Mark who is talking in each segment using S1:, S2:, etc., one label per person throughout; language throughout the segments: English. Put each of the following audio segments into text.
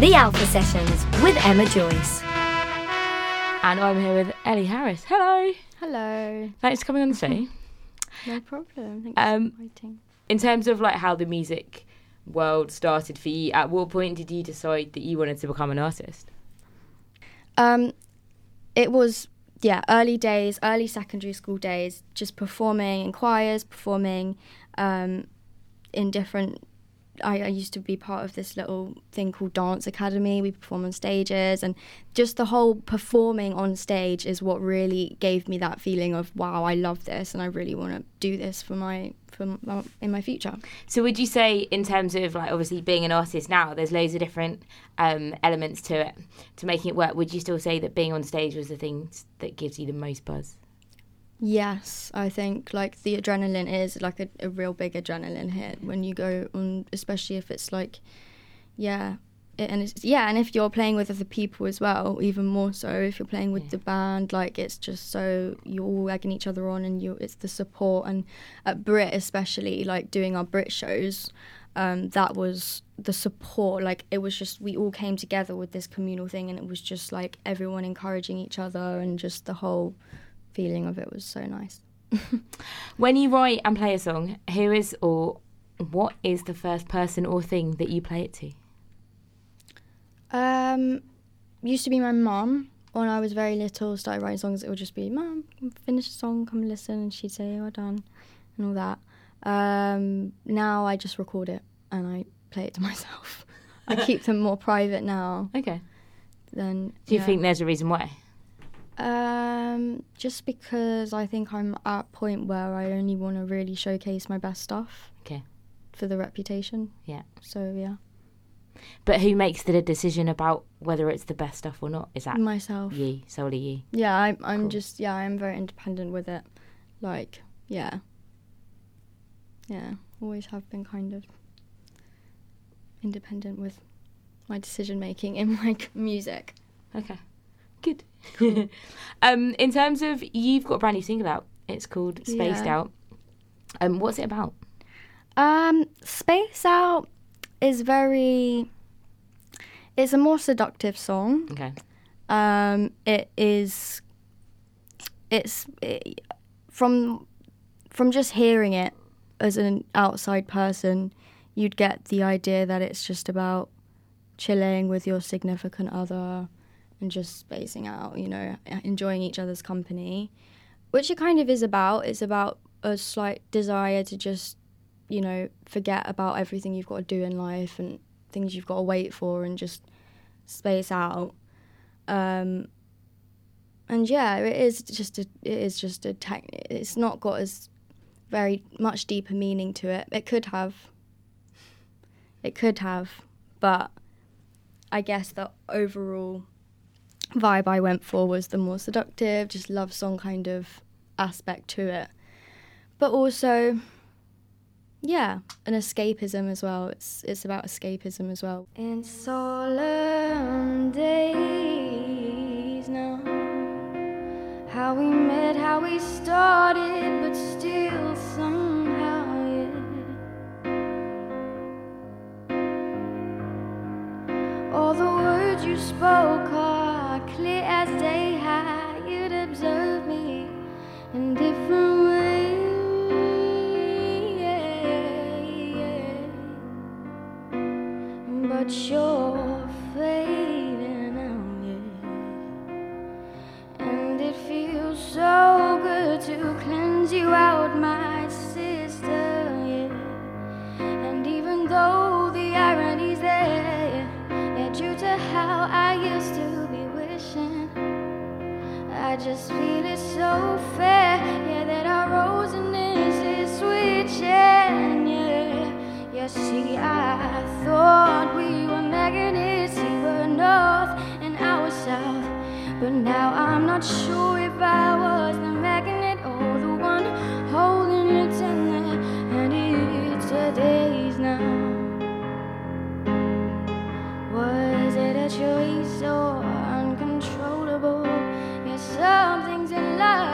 S1: The Alpha Sessions with Emma Joyce.
S2: And I'm here with Ellie Harris. Hello.
S3: Hello.
S2: Thanks for coming on the show.
S3: No problem. Thanks
S2: Um,
S3: for inviting.
S2: In terms of like how the music world started for you, at what point did you decide that you wanted to become an artist?
S3: Um, it was yeah, early days, early secondary school days, just performing in choirs, performing um, in different. I, I used to be part of this little thing called Dance Academy. We perform on stages, and just the whole performing on stage is what really gave me that feeling of wow, I love this, and I really want to do this for my for my, in my future.
S2: So would you say, in terms of like obviously being an artist now, there's loads of different um, elements to it to making it work. Would you still say that being on stage was the thing that gives you the most buzz?
S3: Yes, I think like the adrenaline is like a, a real big adrenaline hit when you go on, especially if it's like, yeah, it, and it's yeah, and if you're playing with other people as well, even more so. If you're playing with
S2: Yeah.
S3: the band, like it's just so you're all egging each other on, and you it's the support. And at Brit especially, like doing our Brit shows, um, that was the support. Like it was just we all came together with this communal thing, and it was just like everyone encouraging each other, and just the whole feeling of it was so nice.
S2: When you write and play a song, who is or what is the first person or thing that you play it to?
S3: Um, used to be my mum when I was very little. Started writing songs. It would just be, "Mum, finish a song, come listen," and she'd say, "Oh, done," and all that. Um, now I just record it and I play it to myself. I keep them more private now
S2: Okay.
S3: Then.
S2: Do you
S3: yeah.
S2: think there's a reason why?
S3: Um, just because I think I'm at a point where I only want to really showcase my best stuff.
S2: Okay.
S3: For the reputation.
S2: Yeah.
S3: So yeah,
S2: But who makes the decision about whether it's the best stuff or not? Is that
S3: myself.
S2: you, solely you?
S3: Yeah, I, I'm
S2: Cool.
S3: just yeah, I'm very independent with it. Like yeah, yeah, always have been kind of independent with my decision making in like music.
S2: Okay. Good. um, in terms of you've got a brand new single out. It's called Spaced
S3: Yeah.
S2: Out. Um, what's it about?
S3: Um, Space Out is very. It's a more seductive song.
S2: Okay.
S3: Um, it is. It's it, from from just hearing it as an outside person, you'd get the idea that it's just about chilling with your significant other and just spacing out, you know, enjoying each other's company, which it kind of is about. It's about a slight desire to just, you know, forget about everything you've got to do in life and things you've got to wait for and just space out. Um, and yeah, it is just a, it is just a tech. It's not got as very much deeper meaning to it. It could have. It could have, but I guess the overall vibe I went for was the more seductive, just love song kind of aspect to it. But also, yeah, an escapism as well. It's it's about escapism as well. In solemn days now, how we met, how we started, but still somehow, yeah. All the words you spoke you out, my sister, yeah. And even though the irony's there, yeah, due to how I used to be wishing. I just feel it so fair, yeah, that our rosiness is switching, yeah. Yeah, see, I thought we were magnets, you were north and I was south. But now I'm not sure if I was days now. Was it a choice or uncontrollable? Yes, some things in life,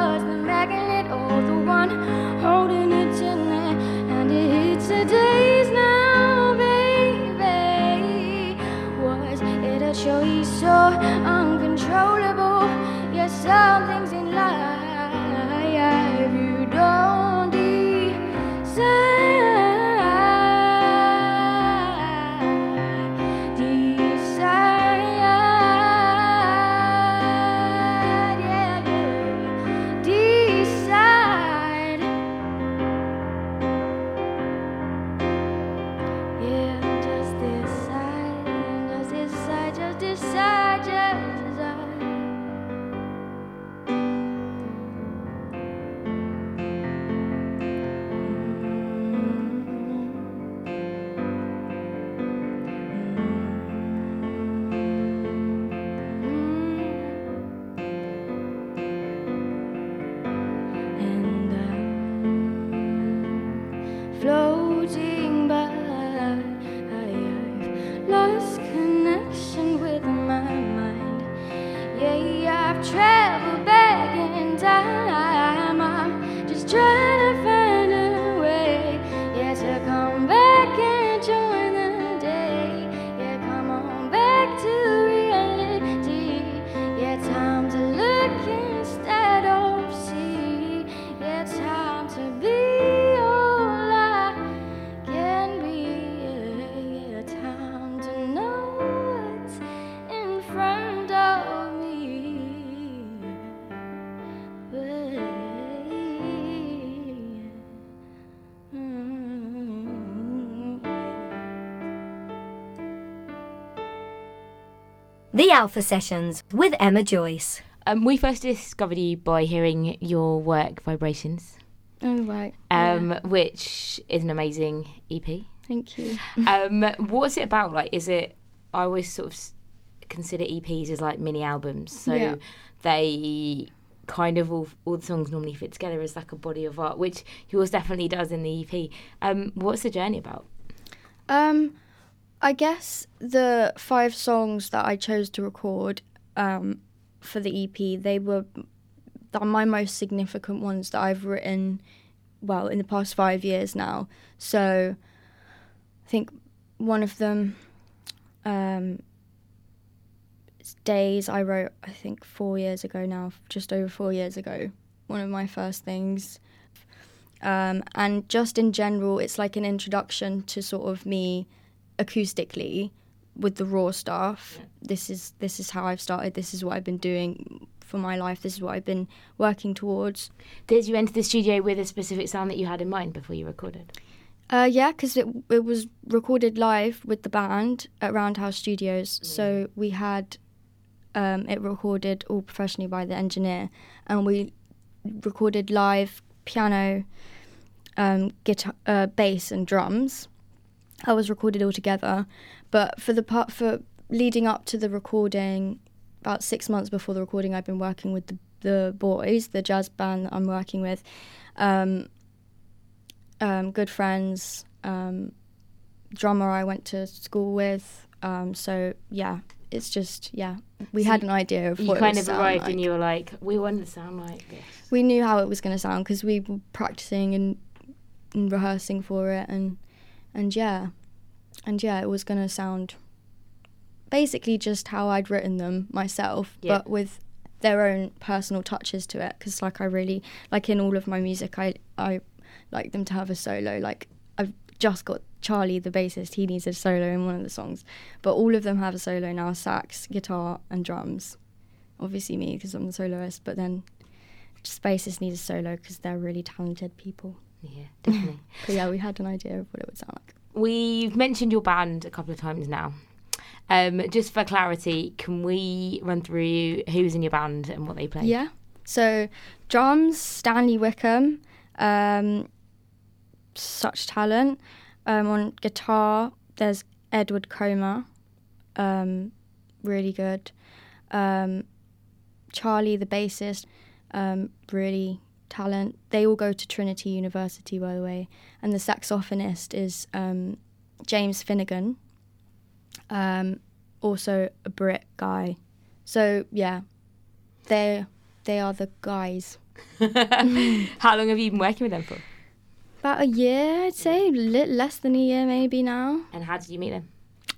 S3: holding it gently, and it's a days now,
S1: baby. Was it a choice so uncontrollable? Something's treasure. Alpha Sessions with Emma Joyce.
S2: Um, we first discovered you by hearing your work, Vibrations.
S3: Oh, right.
S2: Um,
S3: yeah.
S2: Which is an amazing EP.
S3: Thank you.
S2: um, what's it about? Like, is it? I always sort of consider EPs as like mini albums, so
S3: Yeah.
S2: they kind of all, all the songs normally fit together as like a body of art, which yours definitely does in the EP. Um, what's the journey about?
S3: Um, I guess the five songs that I chose to record um, for the EP, they were my most significant ones that I've written, well, in the past five years now. So I think one of them, um, Days, I wrote, I think, four years ago now, just over four years ago. One of my first things. Um, and just in general, it's like an introduction to sort of me acoustically with the raw stuff. This is this is how I've started. This is what I've been doing for my life. This is what I've been working towards.
S2: Did you enter the studio with a specific sound that you had in mind before you recorded?
S3: Uh, yeah, because it it was recorded live with the band at Roundhouse Studios. So we had um, it recorded all professionally by the engineer, and we recorded live piano, um, guitar, uh, bass, and drums. I was recorded all together, but for the part for leading up to the recording, about six months before the recording, I've been working with the, the boys, the jazz band that I'm working with. Um, um, good friends, um, drummer I went to school with. Um, so yeah, it's just yeah, we had an idea of
S2: You
S3: what it
S2: kind of
S3: sound
S2: arrived
S3: like.
S2: and you were like, we want to sound like this.
S3: we knew how it was going to sound because we were practicing and, and rehearsing for it and and yeah and yeah it was going to sound basically just how i'd written them myself
S2: Yeah.
S3: but with their own personal touches to it because like i really like in all of my music i i like them to have a solo like i've just got charlie the bassist he needs a solo in one of the songs but all of them have a solo now sax guitar and drums obviously me because i'm the soloist but then Spaces need a solo because they're really talented people.
S2: Yeah, definitely.
S3: But yeah, we had an idea of what it would sound like.
S2: We've mentioned your band a couple of times now. Um, just for clarity, can we run through who's in your band and what they play?
S3: Yeah. So drums, Stanley Wickham, um, such talent. Um, on guitar, there's Edward Comer, um, really good. Um, Charlie, the bassist, um, really talent. They all go to Trinity University, by the way. And the saxophonist is um, James Finnegan, um, also a Brit guy. So yeah, they they are the guys.
S2: How long have you been working with them for?
S3: About a year, I'd say, li- less than a year maybe now.
S2: And how did you meet them?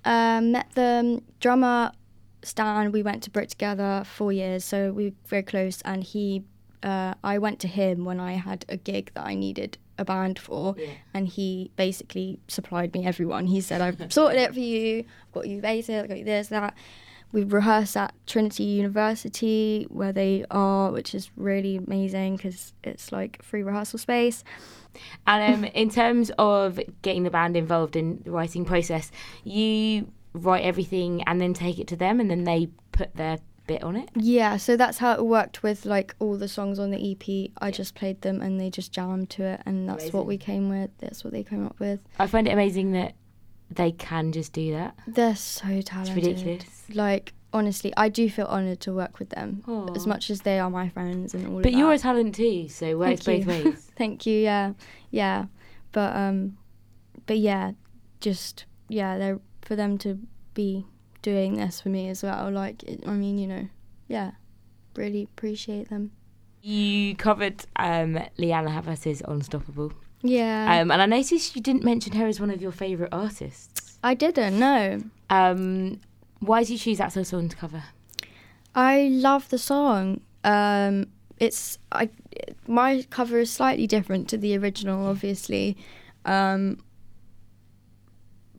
S3: Um, met the drummer Stan. We went to Brit together four years, so we were very close. And he, uh, I went to him when I had a gig that I needed a band for,
S2: Yeah.
S3: and he basically supplied me everyone. He said, "I've sorted it for you. Got you basis. Got you this, that." We rehearse at Trinity University, where they are, which is really amazing because it's like free rehearsal space.
S2: And um, in terms of getting the band involved in the writing process, you write everything and then take it to them, and then they put their bit on it.
S3: Yeah, so that's how it worked with like all the songs on the EP. I just played them and they just jammed to it, and that's what we came with. That's what they came up with.
S2: I find it amazing that they can just do that.
S3: They're so
S2: It's
S3: talented.
S2: ridiculous.
S3: Like honestly, I do feel honoured to work with them as much as they are my friends and all.
S2: But you're a talent too, so works both ways.
S3: Thank you. Yeah, yeah, but um, but yeah, just yeah, they're for them to be doing this for me as well. Like, it, I mean, you know, yeah, really appreciate them.
S2: You covered um, Lianne La Havas's Unstoppable.
S3: Yeah,
S2: Um, and I noticed you didn't mention her as one of your favourite artists.
S3: I didn't know.
S2: Um, why did you choose that song to cover?
S3: I love the song. Um, it's I my cover is slightly different to the original, obviously, um,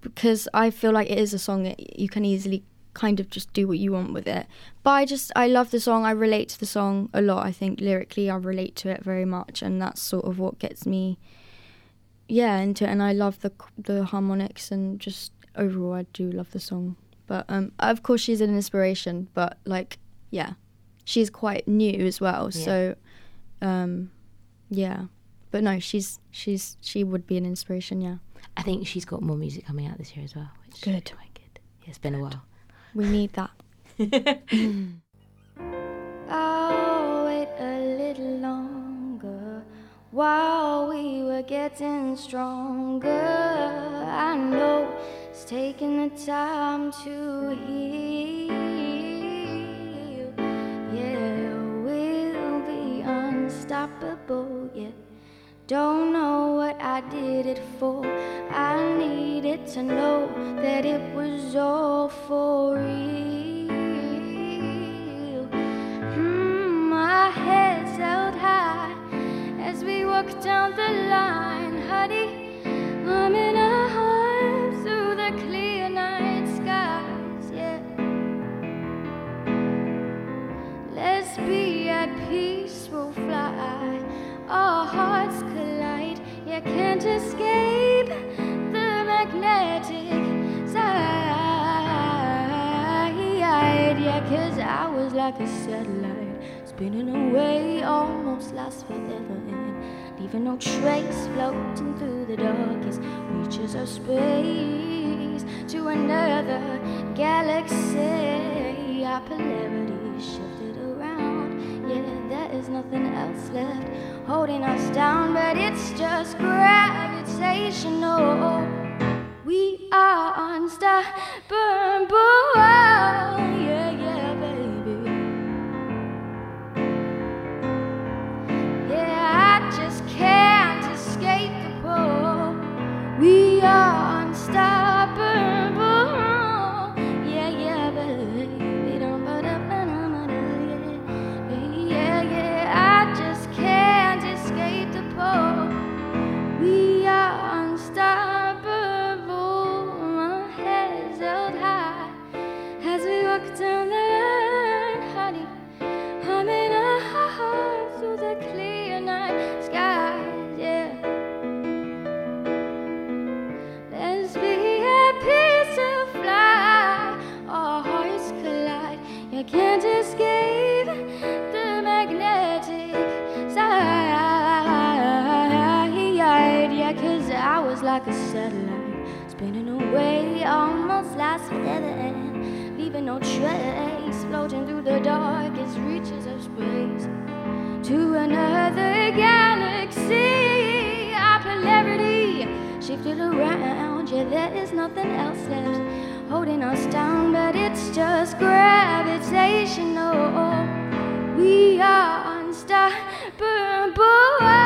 S3: because I feel like it is a song that you can easily kind of just do what you want with it. But I just I love the song. I relate to the song a lot. I think lyrically I relate to it very much, and that's sort of what gets me, yeah, into it. And I love the the harmonics and just overall I do love the song. But um, of course she's an inspiration. But like yeah, she's quite new as well.
S2: Yeah.
S3: So, um, yeah. But no, she's she's she would be an inspiration. Yeah,
S2: I think she's got more music coming out this year as well. Which
S3: Good.
S2: Is quite good. Yeah, it's been a while.
S3: we need that. I'll wait a little longer while we were getting stronger. I know it's taking the time to heal. Don't know what I did it for. I needed to know that it was all for real. Mm, my head's held high as we walk down the line, honey. I'm in can't escape the magnetic side. Yeah, cause I was like a satellite, spinning away, almost lost forever. And leaving no trace, floating through the darkest reaches of space to another galaxy. Around. Yeah, there is nothing else left holding us down, but it's just gravitational.
S1: We are unstoppable. Cause I was like a satellite, spinning away, almost lost feeling, leaving no trace, floating through the darkest reaches of space to another galaxy. Our polarity shifted around. Yeah, there is nothing else left holding us down, but it's just gravitational. We are unstoppable.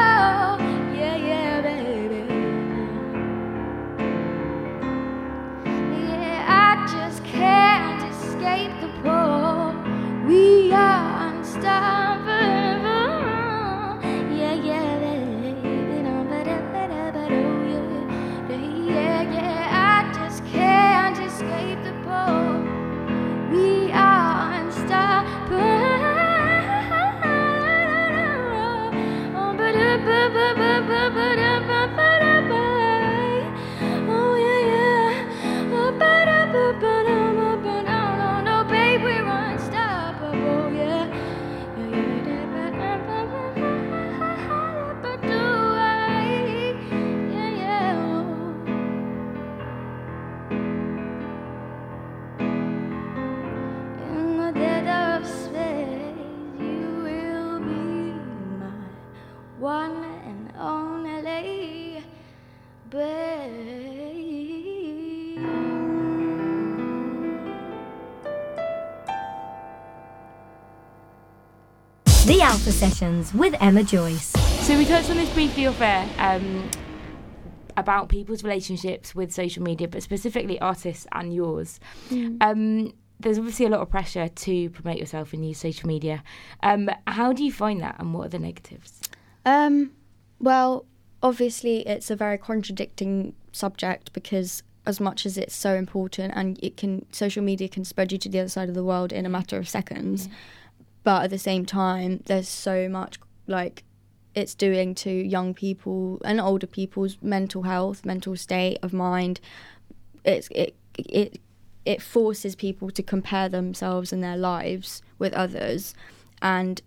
S4: Sessions with Emma Joyce.
S2: So we touched on this briefly off air um, about people's relationships with social media, but specifically artists and yours. Um, there's obviously a lot of pressure to promote yourself and use social media. Um, how do you find that, and what are the negatives?
S1: Um, well, obviously, it's a very contradicting subject because as much as it's so important and it can social media can spread you to the other side of the world in a matter of seconds, but at the same time, there's so much like it's doing to young people and older people's mental health, mental state of mind. It's it it it forces people to compare themselves and their lives with others, and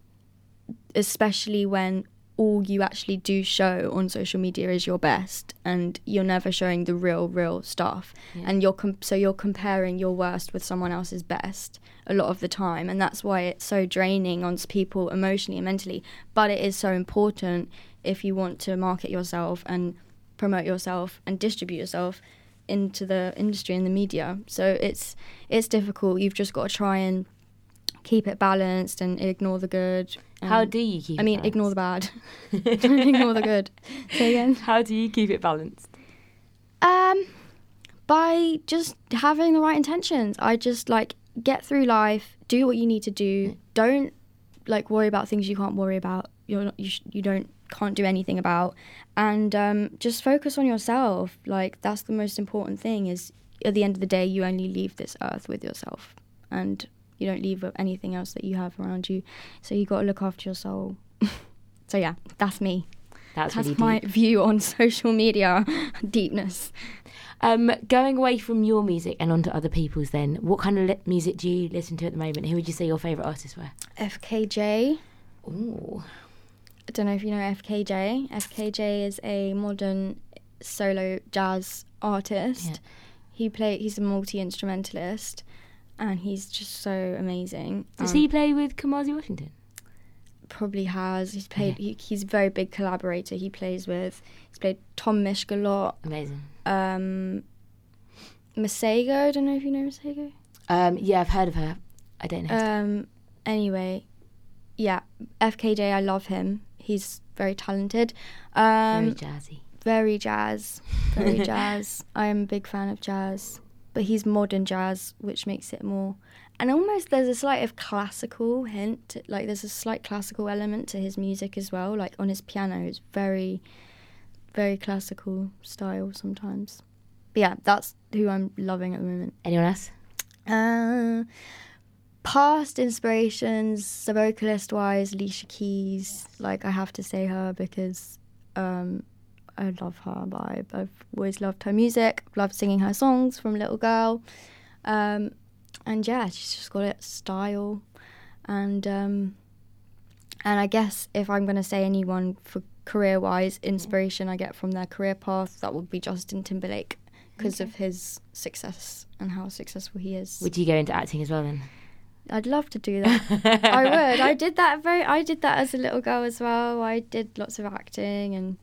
S1: especially when all you actually do show on social media is your best and you're never showing the real real stuff. And you're com- so you're comparing your worst with someone else's best a lot of the time and that's why it's so draining on people emotionally and mentally. But it is so important if you want to market yourself and promote yourself and distribute yourself into the industry and the media. So it's it's difficult. You've just got to try and keep it balanced and ignore the good
S2: How do you keep?
S1: I mean, ignore the bad. Ignore the good. Say again.
S2: How do you keep it balanced?
S1: Um, by just having the right intentions. I just like get through life, do what you need to do. Don't like worry about things you can't worry about. You're not, you sh- you don't can't do anything about, and um, just focus on yourself. Like that's the most important thing. Is at the end of the day, you only leave this earth with yourself, and you don't leave anything else that you have around you. So you got to look after your soul. so yeah, that's me.
S2: That's,
S1: That's
S2: really
S1: my
S2: deep.
S1: view on social media deepness.
S2: Um, going away from your music and onto other people's, then, what kind of li- music do you listen to at the moment? Who would you say your favourite artists were?
S1: FKJ.
S2: Ooh,
S1: I don't know if you know FKJ. FKJ is a modern solo jazz artist.
S2: Yeah.
S1: He play. He's a multi instrumentalist, and he's just so amazing.
S2: does
S1: Um,
S2: he play with Kamasi Washington?
S1: probably has. He's played. He, he's a very big collaborator. He plays with. He's played Tom Misch a lot.
S2: Amazing.
S1: Um,
S3: Masego. I don't know if you know Masego.
S2: Um, yeah, I've heard of her. I don't know.
S3: Um, anyway, yeah, FKJ. I love him. He's very talented. Um,
S2: Very jazzy.
S3: very jazz, very jazz. I am a big fan of jazz, but he's modern jazz, which makes it more. And almost there's a slight of classical hint, like there's a slight classical element to his music as well. Like on his piano, it's very, very classical style sometimes. But yeah, that's who I'm loving at the moment.
S2: Anyone else?
S3: Uh, past inspirations, the vocalist wise, Alicia Keys. Like I have to say her because um, I love her vibe. I've always loved her music. Loved singing her songs from little girl. Um, and yeah, she's just got it style, and um, and I guess if I'm gonna say anyone for career wise inspiration I get from their career path, that would be Justin Timberlake because of his success and how successful he is.
S2: Would you go into acting as well then?
S3: I'd love to do that. I would. I did that very. I did that as a little girl as well. I did lots of acting and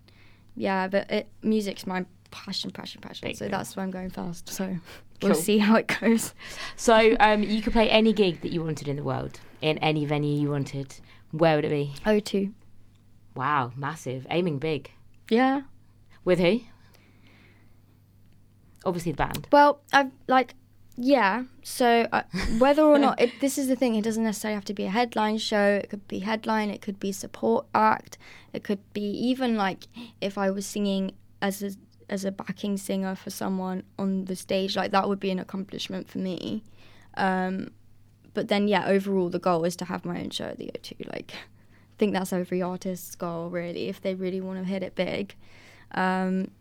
S3: yeah, but it, music's my passion, passion, passion.
S2: Big
S3: so
S2: thing.
S3: that's why I'm going fast. So we'll
S2: Cool.
S3: see how it goes.
S2: So um, you could play any gig that you wanted in the world, in any venue you wanted. Where would it be?
S3: O2.
S2: Wow, massive. Aiming big.
S3: Yeah.
S2: With who? Obviously the band.
S3: Well, I've like, yeah. So uh, whether or not it, this is the thing, it doesn't necessarily have to be a headline show. It could be headline. It could be support act. It could be even like if I was singing as a as a backing singer for someone on the stage, like that would be an accomplishment for me. Um, but then, yeah, overall, the goal is to have my own show at the O2. Like, I think that's every artist's goal, really, if they really want to hit it big. Um,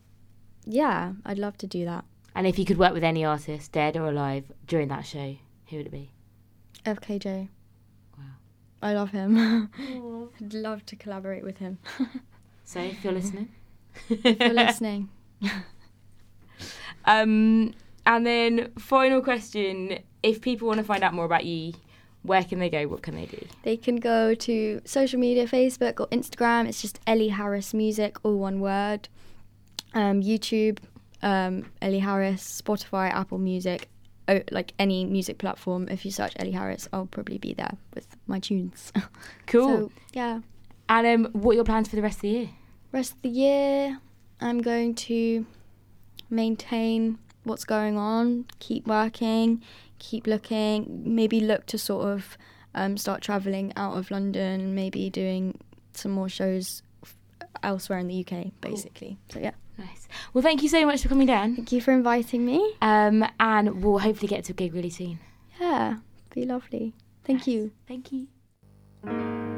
S3: yeah, I'd love to do that.
S2: And if you could work with any artist, dead or alive, during that show, who would it be?
S3: FKJ.
S2: Wow.
S3: I love him. I'd love to collaborate with him.
S2: So if you're listening.
S3: if you're listening.
S2: Um, and then final question: If people want to find out more about you, where can they go? What can they do?
S3: They can go to social media, Facebook or Instagram. It's just Ellie Harris Music, all one word. Um, YouTube, um, Ellie Harris, Spotify, Apple Music, oh, like any music platform. If you search Ellie Harris, I'll probably be there with my tunes.
S2: Cool.
S3: So, yeah.
S2: and um, what are your plans for the rest of the year?
S3: Rest of the year, I'm going to maintain what's going on, keep working, keep looking, maybe look to sort of um, start traveling out of London maybe doing some more shows elsewhere in the UK, basically. So, yeah.
S2: Nice. Well, thank you so much for coming down.
S3: Thank you for inviting me.
S2: Um, and we'll hopefully get to a gig really soon.
S3: Yeah, be lovely. Thank you.
S2: Thank you.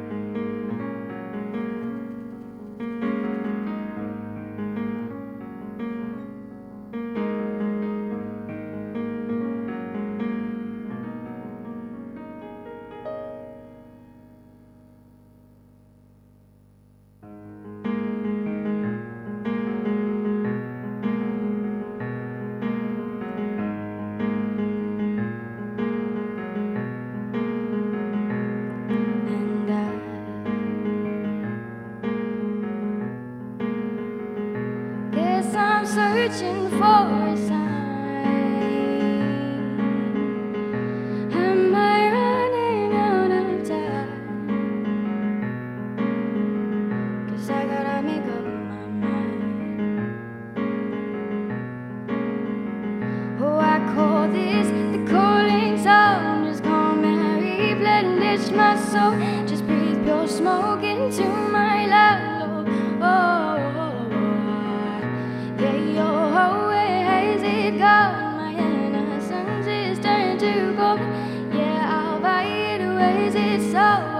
S3: Ways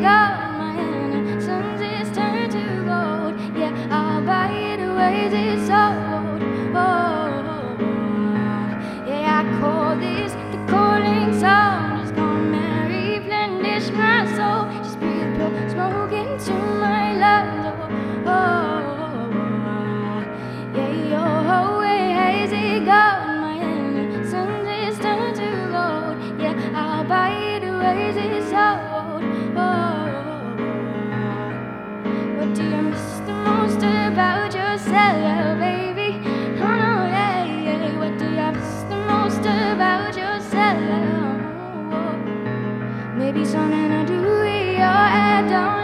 S3: go. baby. Oh no, yeah, yeah. What do you miss the most
S1: about yourself? Maybe something to do with your head. Don't